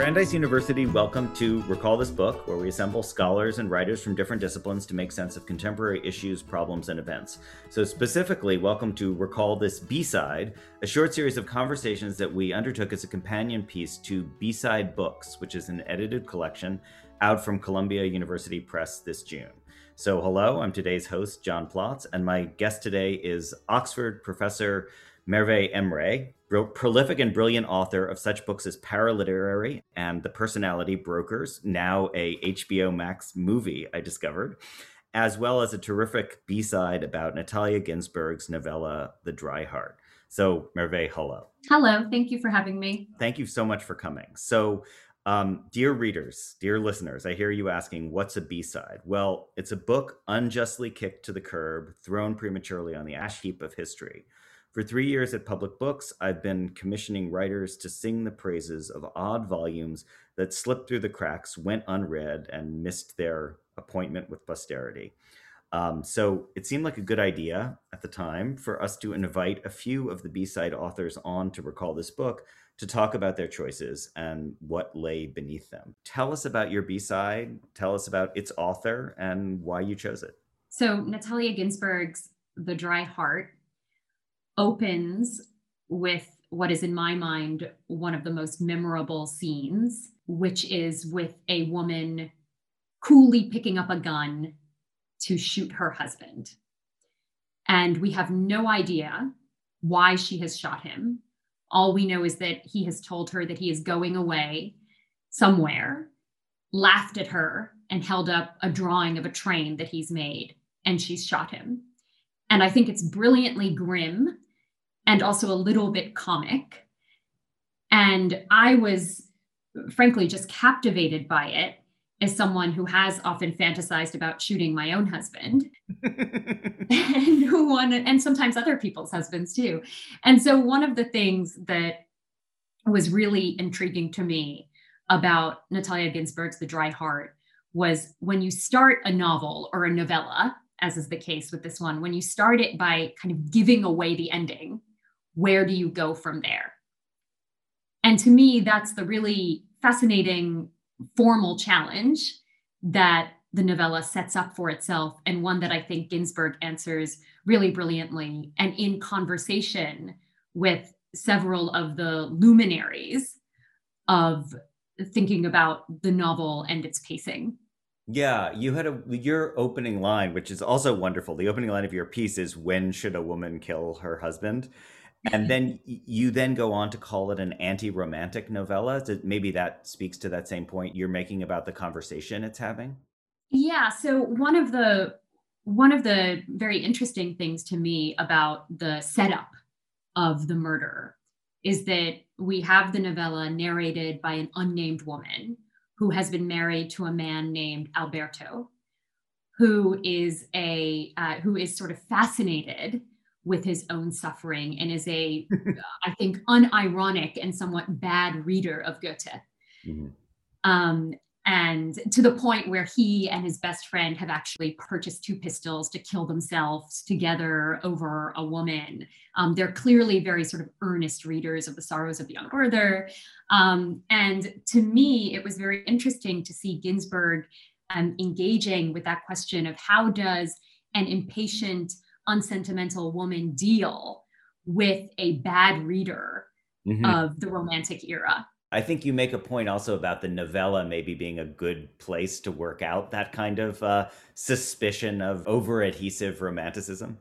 Brandeis University, welcome to Recall This Book, where we assemble scholars and writers from different disciplines to make sense of contemporary issues, problems, and events. So, specifically, welcome to Recall This B Side, a short series of conversations that we undertook as a companion piece to B Side Books, which is an edited collection out from Columbia University Press this June. So, hello, I'm today's host, John Plotz, and my guest today is Oxford professor Merve Emre, prolific and brilliant author of such books as Paraliterary and The Personality Brokers, now a HBO Max movie, I discovered, as well as a terrific B side about Natalia Ginzburg's novella, The Dry Heart. So, Merve, hello. Hello. Thank you for having me. Thank you so much for coming. So, um, dear readers, dear listeners, I hear you asking, what's a B side? Well, it's a book unjustly kicked to the curb, thrown prematurely on the ash heap of history for three years at Public Books, I've been commissioning writers to sing the praises of odd volumes that slipped through the cracks, went unread, and missed their appointment with posterity. Um, so it seemed like a good idea at the time for us to invite a few of the B side authors on to recall this book to talk about their choices and what lay beneath them. Tell us about your B side, tell us about its author, and why you chose it. So, Natalia Ginzburg's The Dry Heart opens with what is in my mind one of the most memorable scenes, which is with a woman coolly picking up a gun to shoot her husband. And we have no idea why she has shot him. All we know is that he has told her that he is going away somewhere, laughed at her, and held up a drawing of a train that he's made, and she's shot him. And I think it's brilliantly grim and also a little bit comic. And I was frankly just captivated by it as someone who has often fantasized about shooting my own husband and who wanted, and sometimes other people's husbands too. And so one of the things that was really intriguing to me about Natalia Ginzburg's The Dry Heart was when you start a novel or a novella, as is the case with this one, when you start it by kind of giving away the ending, where do you go from there? And to me, that's the really fascinating formal challenge that the novella sets up for itself, and one that I think Ginzburg answers really brilliantly and in conversation with several of the luminaries of thinking about the novel and its pacing. Yeah, you had a your opening line, which is also wonderful. The opening line of your piece is "When should a woman kill her husband?" And then you then go on to call it an anti-romantic novella. Maybe that speaks to that same point you're making about the conversation it's having? Yeah so one of the one of the very interesting things to me about the setup of the murder is that we have the novella narrated by an unnamed woman who has been married to a man named alberto who is a uh, who is sort of fascinated with his own suffering and is a, I think, unironic and somewhat bad reader of Goethe. Mm-hmm. Um, and to the point where he and his best friend have actually purchased two pistols to kill themselves together over a woman. Um, they're clearly very sort of earnest readers of the sorrows of the young Werther. Um, and to me, it was very interesting to see Ginzburg um, engaging with that question of how does an impatient unsentimental woman deal with a bad reader mm-hmm. of the romantic era. I think you make a point also about the novella maybe being a good place to work out that kind of uh, suspicion of over adhesive romanticism.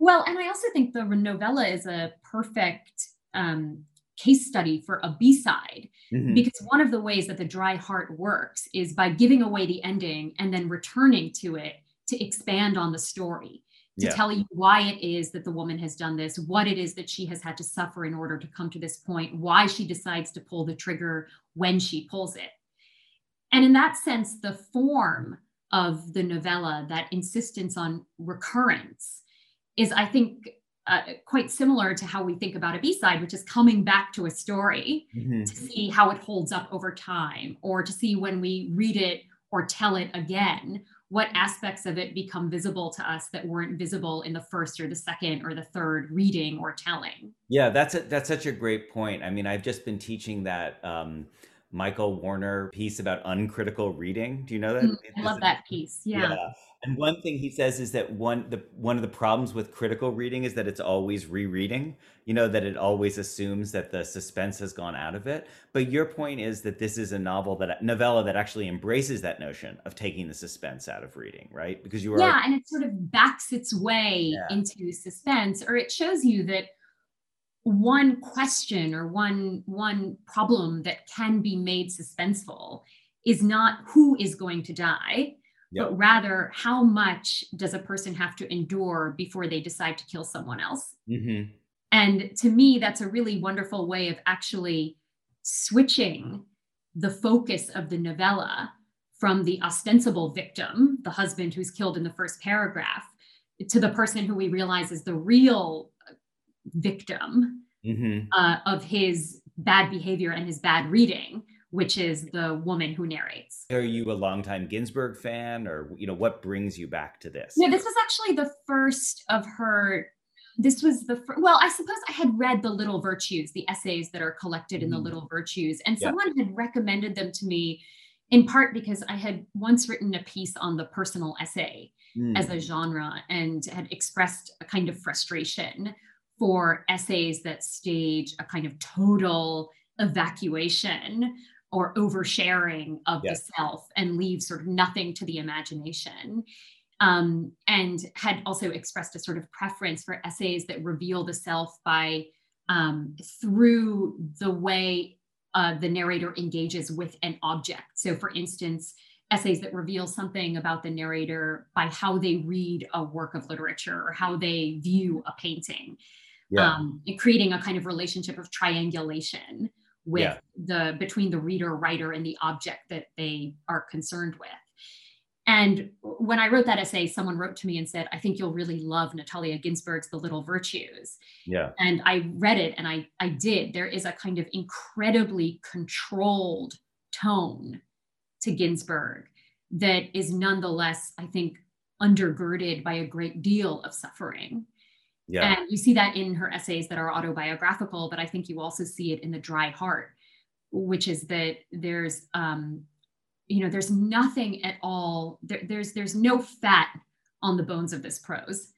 Well, and I also think the novella is a perfect um, case study for a B-side mm-hmm. because one of the ways that the dry heart works is by giving away the ending and then returning to it to expand on the story to yeah. tell you why it is that the woman has done this, what it is that she has had to suffer in order to come to this point, why she decides to pull the trigger when she pulls it. And in that sense, the form of the novella, that insistence on recurrence, is, I think, uh, quite similar to how we think about a B-side, which is coming back to a story mm-hmm. to see how it holds up over time, or to see when we read it or tell it again, what aspects of it become visible to us that weren't visible in the first or the second or the third reading or telling? Yeah that's a, that's such a great point. I mean i've just been teaching that um, michael warner piece about uncritical reading do you know that mm, i love that piece yeah. yeah and one thing he says is that one the one of the problems with critical reading is that it's always rereading. You know that it always assumes that the suspense has gone out of it. But your point is that this is a novel that novella that actually embraces that notion of taking the suspense out of reading, right? Because you are yeah, and it sort of backs its way yeah. into suspense, or it shows you that one question or one one problem that can be made suspenseful is not who is going to die yep. but rather how much does a person have to endure before they decide to kill someone else mm-hmm. and to me that's a really wonderful way of actually switching the focus of the novella from the ostensible victim the husband who's killed in the first paragraph to the person who we realize is the real victim mm-hmm. uh, of his bad behavior and his bad reading which is the woman who narrates. Are you a longtime Ginzburg fan, or you know what brings you back to this? No, this was actually the first of her. This was the fir- well, I suppose I had read the Little Virtues, the essays that are collected in the mm. Little Virtues, and yeah. someone had recommended them to me, in part because I had once written a piece on the personal essay mm. as a genre and had expressed a kind of frustration for essays that stage a kind of total evacuation or oversharing of yes. the self and leave sort of nothing to the imagination. Um, and had also expressed a sort of preference for essays that reveal the self by um, through the way uh, the narrator engages with an object. So, for instance, essays that reveal something about the narrator by how they read a work of literature or how they view a painting, yeah. um, and creating a kind of relationship of triangulation with yeah. the between the reader writer and the object that they are concerned with. And when i wrote that essay someone wrote to me and said i think you'll really love natalia ginzburg's the little virtues. Yeah. And i read it and i i did. There is a kind of incredibly controlled tone to ginzburg that is nonetheless i think undergirded by a great deal of suffering yeah. And you see that in her essays that are autobiographical, but I think you also see it in The Dry Heart, which is that there's, um, you know, there's nothing at all. There, there's there's no fat on the bones of this prose.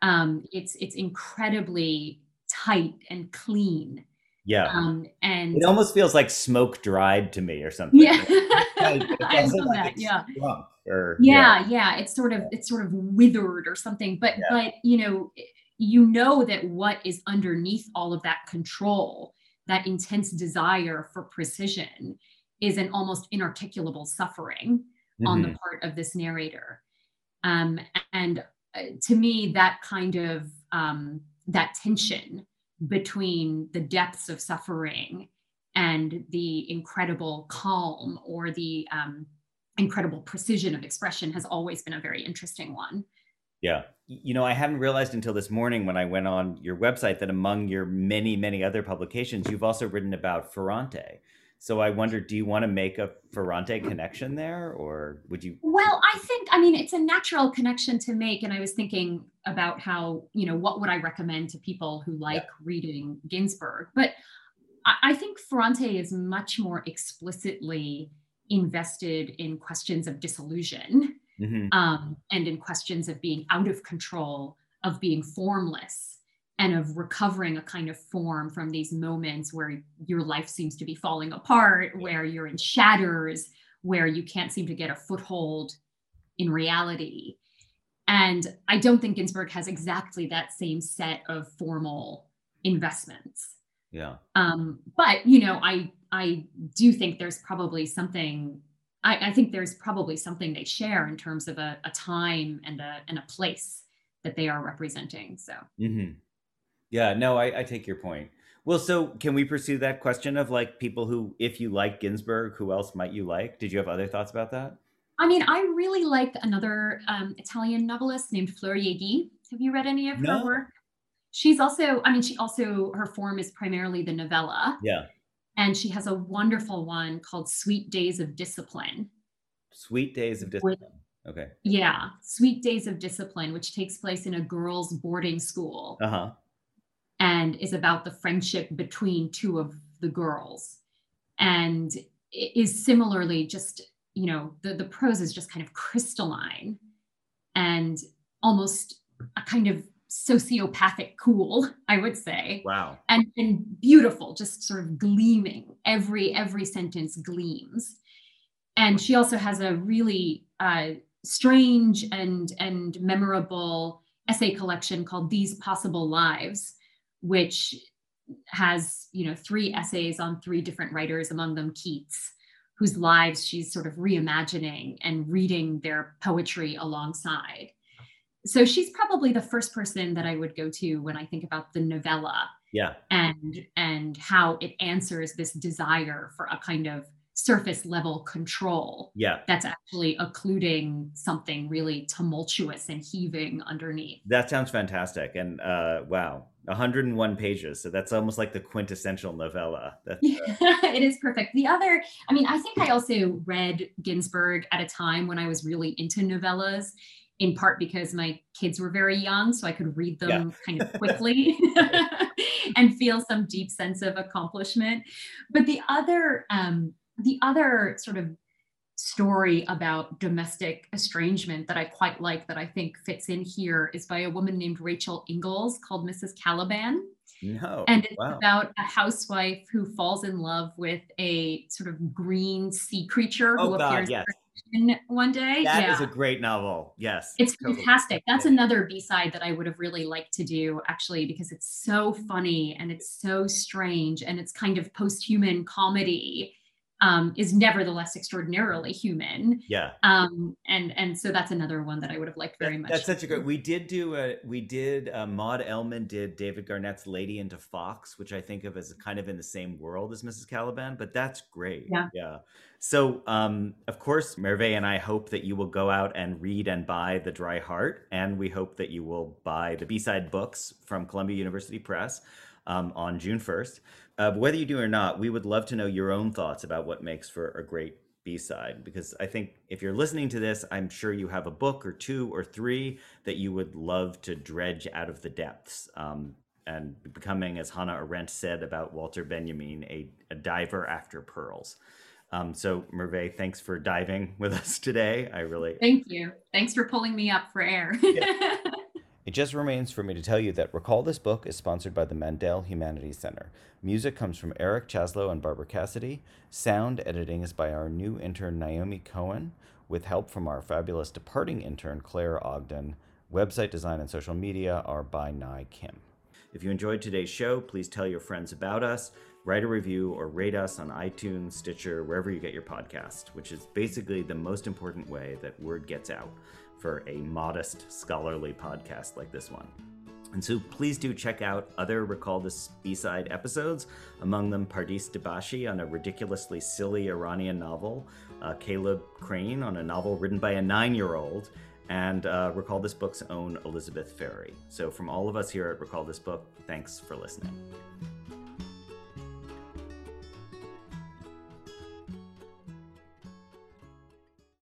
Um, it's it's incredibly tight and clean. Yeah. Um, and it almost feels like smoke dried to me or something. Yeah. I love like that. Yeah. Or, yeah, yeah, yeah, It's sort of it's sort of withered or something. But yeah. but you know, you know that what is underneath all of that control, that intense desire for precision, is an almost inarticulable suffering mm-hmm. on the mm-hmm. part of this narrator. Um, and uh, to me, that kind of um, that tension between the depths of suffering and the incredible calm or the um, incredible precision of expression has always been a very interesting one. Yeah. You know, I hadn't realized until this morning when I went on your website that among your many, many other publications, you've also written about Ferrante. So I wonder, do you want to make a Ferrante connection there or would you? Well, I think, I mean, it's a natural connection to make. And I was thinking about how, you know, what would I recommend to people who like yeah. reading Ginzburg? But I think Ferrante is much more explicitly invested in questions of disillusion mm-hmm. um, and in questions of being out of control of being formless and of recovering a kind of form from these moments where your life seems to be falling apart, where you're in shatters, where you can't seem to get a foothold in reality. And I don't think Ginzburg has exactly that same set of formal investments. Yeah. Um, but you know, I I do think there's probably something. I, I think there's probably something they share in terms of a, a time and a and a place that they are representing. So. Mm-hmm. Yeah. No, I, I take your point. Well, so can we pursue that question of like people who, if you like Ginzburg, who else might you like? Did you have other thoughts about that? I mean, I really like another um, Italian novelist named Fleur Jaeggy. Have you read any of No. her work? She's also, I mean, she also, her form is primarily the novella. Yeah. And she has a wonderful one called Sweet Days of Discipline. Sweet Days of With- Discipline. Okay. Yeah, Sweet Days of Discipline, which takes place in a girls' boarding school Uh huh. and is about the friendship between two of the girls. And is similarly just, you know, the, the prose is just kind of crystalline and almost a kind of sociopathic cool, I would say. Wow. and and beautiful just sort of gleaming every every sentence gleams and she also has a really uh, strange and and memorable essay collection called these possible lives which has you know three essays on three different writers among them keats whose lives she's sort of reimagining and reading their poetry alongside so she's probably the first person that i would go to when i think about the novella Yeah. and and how it answers this desire for a kind of surface level control Yeah. that's actually occluding something really tumultuous and heaving underneath That sounds fantastic. And uh, wow, 101 pages. So that's almost like the quintessential novella. That's, it is perfect the other i mean i think i also read ginzburg at a time when i was really into novellas in part because my kids were very young so i could read them kind of quickly and feel some deep sense of accomplishment but the other um, the other sort of story about domestic estrangement that I quite like that I think fits in here is by a woman named Rachel Ingalls called Mrs. Caliban. no. And it's wow. about a housewife who falls in love with a sort of green sea creature who Oh, God, appears yes. One day. That is yeah. a great novel. Yes. It's totally. fantastic. That's another B side that I would have really liked to do actually, because it's so funny and it's so strange and it's kind of post human comedy. Um, is nevertheless extraordinarily human, Yeah. um, and and so that's another one that I would have liked very That- much. That's such a great. We did do a. We did. Uh, Maud Ellmann did David Garnett's Lady into Fox, which I think of as kind of in the same world as Mrs. Caliban. But that's great. Yeah. Yeah. So, um, of course, Merve and I hope that you will go out and read and buy The Dry Heart, and we hope that you will buy the B-side books from Columbia University Press um, on June first. Uh, whether you do or not, we would love to know your own thoughts about what makes for a great B side because I think if you're listening to this, I'm sure you have a book or two or three that you would love to dredge out of the depths. Um, and becoming, as Hannah Arendt said about Walter Benjamin, a, a diver after pearls. Um, so, Merve, thanks for diving with us today. I really Thank you. Thanks for pulling me up for air. It just remains for me to tell you that Recall This Book is sponsored by the Mandel Humanities Center. Music comes from Eric Chasalow and Barbara Cassidy. Sound editing is by our new intern Naomi Cohen, with help from our fabulous departing intern Claire Ogden. Website design and social media are by Nye Kim. If you enjoyed today's show, please tell your friends about us, write a review, or rate us on iTunes, Stitcher, wherever you get your podcast, which is basically the most important way that word gets out for a modest, scholarly podcast like this one. And so please do check out other Recall This B-side episodes, among them Pardis Dabashi on a ridiculously silly Iranian novel, uh, Caleb Crain on a novel written by a nine-year-old, and uh, Recall This Book's own Elizabeth Ferry. So from all of us here at Recall This Book, thanks for listening.